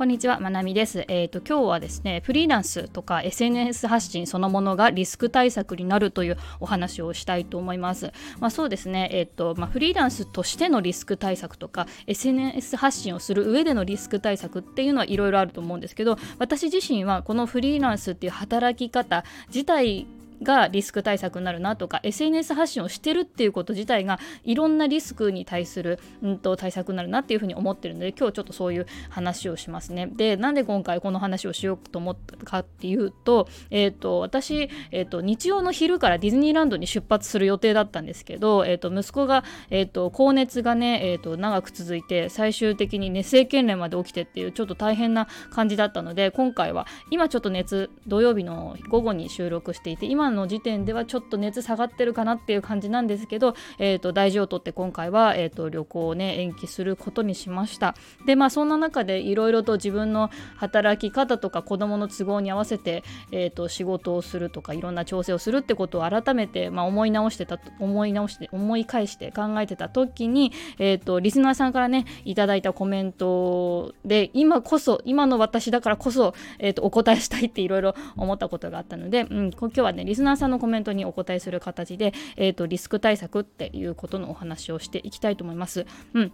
こんにちは、まなみです。えっ、ー、と今日はですね、フリーランスとか SNS 発信そのものがリスク対策になるというお話をしたいと思います。まあ、そうですね、えっ、ー、とまあ、フリーランスとしてのリスク対策とか SNS 発信をする上でのリスク対策っていうのはいろいろあると思うんですけど、私自身はこのフリーランスっていう働き方自体がリスク対策になるなとか SNS 発信をしてるっていうこと自体がいろんなリスクに対する、うんと、対策になるなっていうふうに思ってるので今日ちょっとそういう話をしますね。でなんで今回この話をしようと思ったかっていうと,、えーと、私、えーと、日曜の昼からディズニーランドに出発する予定だったんですけど、えー、と息子が、えー、と高熱がね、えー、と長く続いて最終的に熱性痙攣まで起きてっていうちょっと大変な感じだったので今回は今ちょっと熱土曜日の午後に収録していて今の時点ではちょっと熱下がってるかなっていう感じなんですけど、えーと、大事をとって今回は、えーと、旅行をね延期することにしました。でまあそんな中でいろいろと自分の働き方とか子どもの都合に合わせて、えーと、仕事をするとかいろんな調整をするってことを改めて、まあ、思い直してた思い直して思い返して考えてた時に、えー、とリスナーさんからねいただいたコメントで今こそ今の私だからこそ、えー、とお答えしたいっていろいろ思ったことがあったので、うん、今日はねリスナーさんのコメントにお答えする形で、えーと、リスク対策っていうことのお話をしていきたいと思います。うん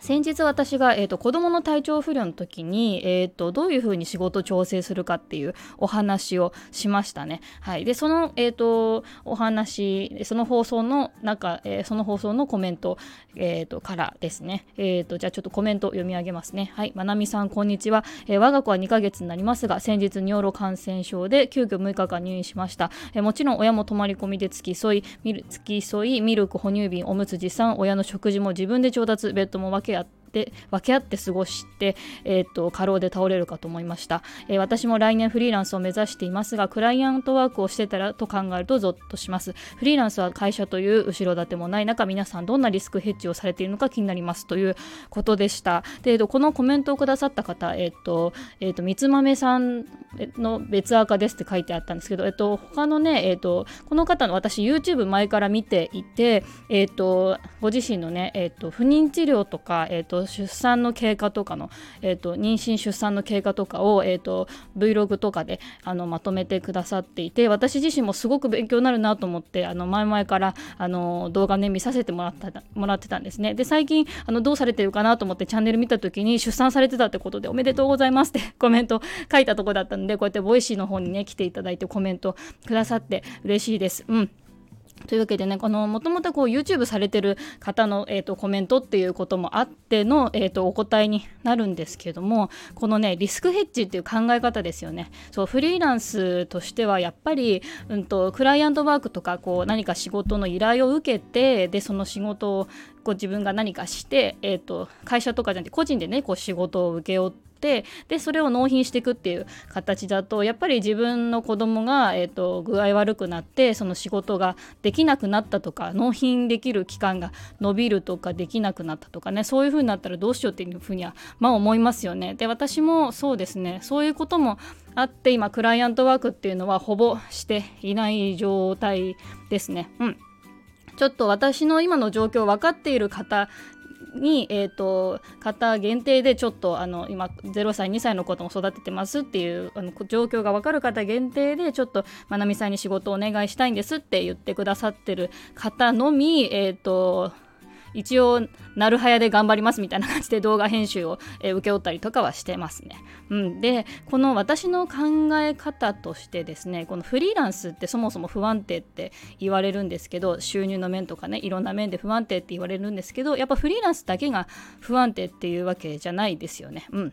先日私が、えーと、子どもの体調不良の時に、えーと、どういうふうに仕事調整するかっていうお話をしましたね。はい、でその、えーと、お話その放送の中、えー、その放送のコメント、えー、とからですね、えー、とじゃあちょっとコメント読み上げますね。はい、まなみさんこんにちは、えー、我が子は2ヶ月になりますが先日尿路感染症で急遽6日間入院しました。えー、もちろん親も泊まり込みで付き添い付き添いミルク哺乳瓶おむつ持参親の食事も自分で調達ベッドも分け合ってって分け合って過ごして、えーと、過労で倒れるかと思いました、えー、私も来年フリーランスを目指していますがクライアントワークをしてたらと考えるとゾッとします。フリーランスは会社という後ろ盾もない中皆さんどんなリスクヘッジをされているのか気になります。ということでした。で、えーと、このコメントをくださった方えっ、ー、と,、えーと、三つ豆さんの別赤ですって書いてあったんですけど、えっ、ー、と他のね、えっ、ー、とこの方の私 YouTube 前から見ていて、えっとご自身のね、えっと不妊治療とか、えっと出産の経過とかの、えーと、妊娠出産の経過とかを、えーと、Vlog とかであのまとめてくださっていて私自身もすごく勉強になるなと思ってあの前々からあの動画ね見させてもらったもらってたんですね。で最近あのどうされてるかなと思ってチャンネル見た時に出産されてたってことでおめでとうございますって コメント書いたとこだったのでこうやって Voicy の方にね来ていただいてコメントくださって嬉しいです。うん。というわけでね、このもともとこう YouTube されてる方の、えーと、コメントっていうこともあっての、えーと、お答えになるんですけども、このね、リスクヘッジっていう考え方ですよね。そう、フリーランスとしてはやっぱり、うんと、クライアントワークとかこう何か仕事の依頼を受けて、で、その仕事をこう自分が何かして、えーと、会社とかじゃなくて個人でね、こう仕事を請け負って、てでそれを納品していくっていう形だとやっぱり自分の子供が、えーと、具合悪くなってその仕事ができなくなったとか納品できる期間が延びるとかできなくなったとかねそういう風になったらどうしようっていうふうにはまあ思いますよね。で私もそうですねそういうこともあって今クライアントワークっていうのはほぼしていない状態ですね。うんちょっと私の今の状況分かっている方に、えーと、方限定でちょっとあの今0歳2歳の子供育ててますっていうあの状況が分かる方限定でちょっとまなみさんに仕事をお願いしたいんですって言ってくださってる方のみ、えーと一応なるはやで頑張りますみたいな感じで動画編集を、えー、請け負ったりとかはしてますね。うん、でこの私の考え方としてですねこのフリーランスってそもそも不安定って言われるんですけど収入の面とかねいろんな面で不安定って言われるんですけどやっぱフリーランスだけが不安定っていうわけじゃないですよね。うん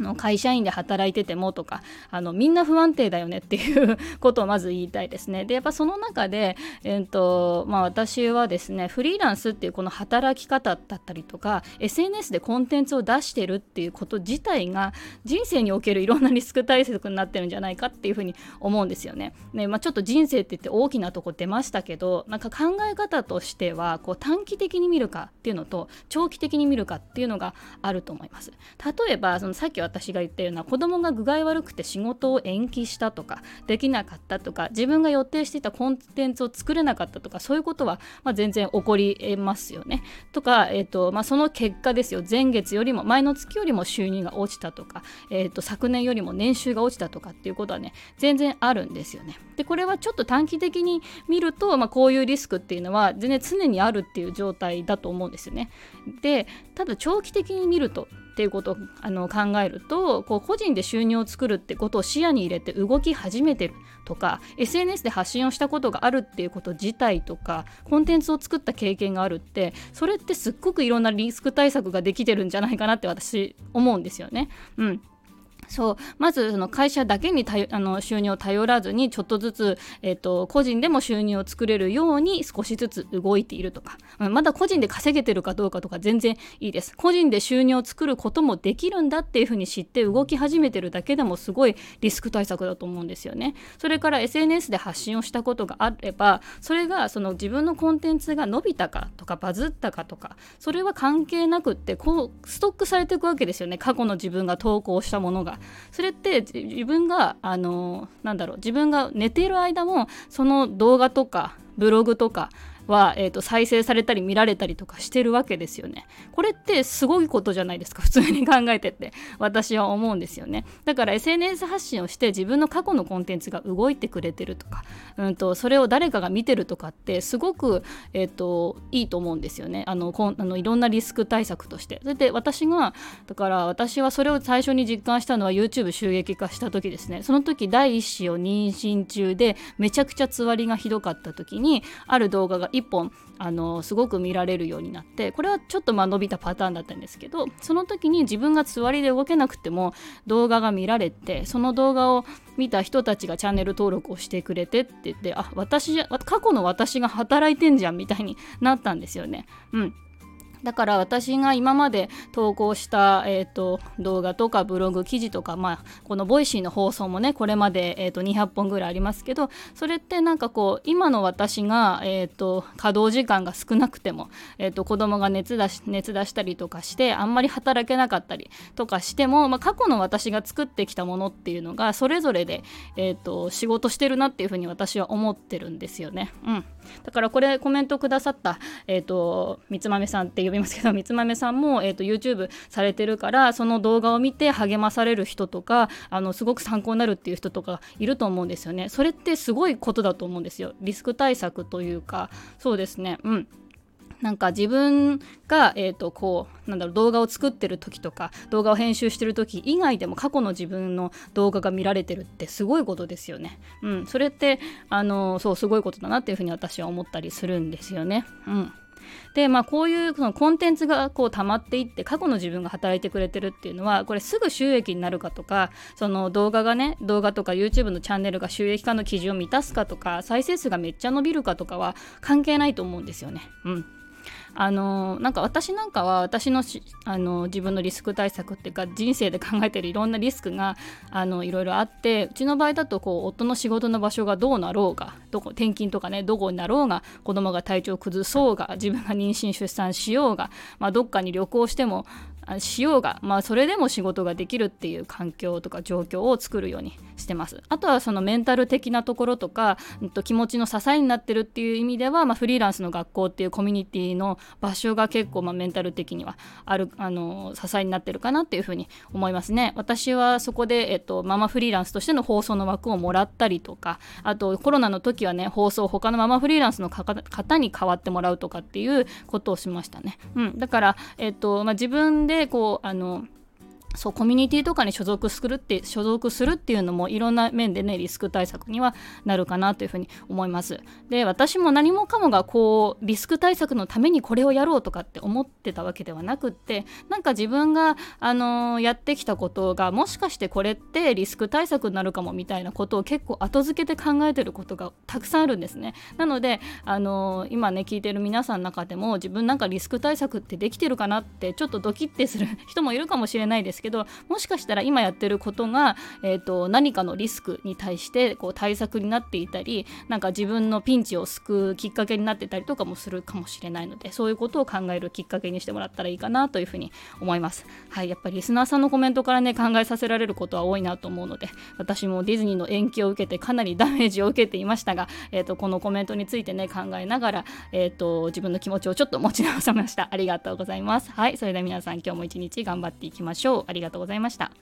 の会社員で働いててもとかあのみんな不安定だよねっていうことをまず言いたいですね。でやっぱその中で、えーとまあ、私はですねフリーランスっていうこの働き方だったりとか SNS でコンテンツを出してるっていうこと自体が人生におけるいろんなリスク対策になってるんじゃないかっていうふうに思うんですよね。ねまあ、ちょっと人生って言って大きなとこ出ましたけどなんか考え方としてはこう短期的に見るかっていうのと長期的に見るかっていうのがあると思います。例えばそのさっき私が言ったような子供が具合悪くて仕事を延期したとかできなかったとか自分が予定していたコンテンツを作れなかったとかそういうことは、まあ、全然起こりえますよね。とか、えーとまあ、その結果ですよ前月よりも前の月よりも収入が落ちたとか、えーと、昨年よりも年収が落ちたとかっていうことはね全然あるんですよね。でこれはちょっと短期的に見ると、まあ、こういうリスクっていうのは全然常にあるっていう状態だと思うんですよね。でただ長期的に見るとっていうことをあの考えるとこう個人で収入を作るってことを視野に入れて動き始めてるとか SNS で発信をしたことがあるっていうこと自体とかコンテンツを作った経験があるってそれってすっごくいろんなリスク対策ができてるんじゃないかなって私思うんですよね。うんそうまずその会社だけにあの収入を頼らずにちょっとずつ、えーと、個人でも収入を作れるように少しずつ動いているとか。まだ個人で稼げてるかどうかとか全然いいです。個人で収入を作ることもできるんだっていうふうに知って動き始めてるだけでもすごいリスク対策だと思うんですよね。それから SNS で発信をしたことがあればそれがその自分のコンテンツが伸びたかとかバズったかとかそれは関係なくってこうストックされていくわけですよね。過去の自分が投稿したものが。それって自分があのなんだろう自分が寝ている間もその動画とかブログとかは、えーと、再生されたり見られたりとかしてるわけですよね。これってすごいことじゃないですか 普通に考えてって私は思うんですよね。だから SNS 発信をして自分の過去のコンテンツが動いてくれてるとか、うんと、それを誰かが見てるとかってすごく、えーと、いいと思うんですよねあのこんあのいろんなリスク対策として。それで私がだから私はそれを最初に実感したのは YouTube 収益化した時ですねその時第1子を妊娠中でめちゃくちゃつわりがひどかった時にある動画が1本あのすごく見られるようになってこれはちょっとまあ伸びたパターンだったんですけどその時に自分が座りで動けなくても動画が見られてその動画を見た人たちがチャンネル登録をしてくれてって言ってあ私過去の私が働いてんじゃんみたいになったんですよね。うんだから私が今まで投稿した、えーと、動画とかブログ記事とか、まあ、この Voicy の放送もねこれまで、えーと、200本ぐらいありますけどそれってなんかこう今の私が、えーと、稼働時間が少なくても、えー、と子供が熱出し熱出したりとかしてあんまり働けなかったりとかしても、まあ、過去の私が作ってきたものっていうのがそれぞれで、えー、と仕事してるなっていうふうに私は思ってるんですよね。うん、だからこれコメントくださった、えー、とみつまめさんっていうびますけどみつまめさんも、えーと、YouTube されてるからその動画を見て励まされる人とかあのすごく参考になるっていう人とかいると思うんですよね。それってすごいことだと思うんですよ。リスク対策というか。そうですね。うん。なんか自分が、えーと、こうなんだろう動画を作ってる時とか動画を編集してる時以外でも過去の自分の動画が見られてるってすごいことですよね。うん、それってあのそうすごいことだなっていうふうに私は思ったりするんですよね。うん。でまあこういうそのコンテンツがこう溜まっていって過去の自分が働いてくれてるっていうのはこれすぐ収益になるかとかその動画がね動画とか YouTube のチャンネルが収益化の基準を満たすかとか再生数がめっちゃ伸びるかとかは関係ないと思うんですよね。うんあのなんか私なんかは私のあの自分のリスク対策っていうか人生で考えてるいろんなリスクがあのいろいろあってうちの場合だとこう夫の仕事の場所がどうなろうがどこ転勤とかねどこになろうが子供が体調を崩そうが自分が妊娠出産しようが、まあ、どっかに旅行してもしようが、まあ、それでも仕事ができるっていう環境とか状況を作るようにしてます。あとはそのメンタル的なところとか、うん、と気持ちの支えになってるっていう意味では、まあ、フリーランスの学校っていうコミュニティの場所が結構、まあ、メンタル的にはあるあの支えになってるかなっていうふうに思いますね。私はそこで、えっと、ママフリーランスとしての放送の枠をもらったりとかあとコロナの時はね放送他のママフリーランスの方に代わってもらうとかっていうことをしましたね、うん、だから、えっとまあ、自分ででこうあのそうコミュニティとかに所属するって所属するっていうのもいろんな面でねリスク対策にはなるかなというふうに思います。で私も何もかもがこうリスク対策のためにこれをやろうとかって思ってたわけではなくってなんか自分があのー、やってきたことがもしかしてこれってリスク対策になるかもみたいなことを結構後付けて考えてることがたくさんあるんですね。なのであのー、今ね聞いてる皆さんの中でも自分なんかリスク対策ってできてるかなってちょっとドキッてする人もいるかもしれないですけどもしかしたら今やってることが、えーと、何かのリスクに対してこう対策になっていたりなんか自分のピンチを救うきっかけになってたりとかもするかもしれないのでそういうことを考えるきっかけにしてもらったらいいかなというふうに思います。はい、やっぱりリスナーさんのコメントからね考えさせられることは多いなと思うので私もディズニーの延期を受けてかなりダメージを受けていましたが、えーと、このコメントについてね考えながら、えーと、自分の気持ちをちょっと持ち直しました。ありがとうございます。はいそれでは皆さん今日も一日頑張っていきましょう。ありがとうございました。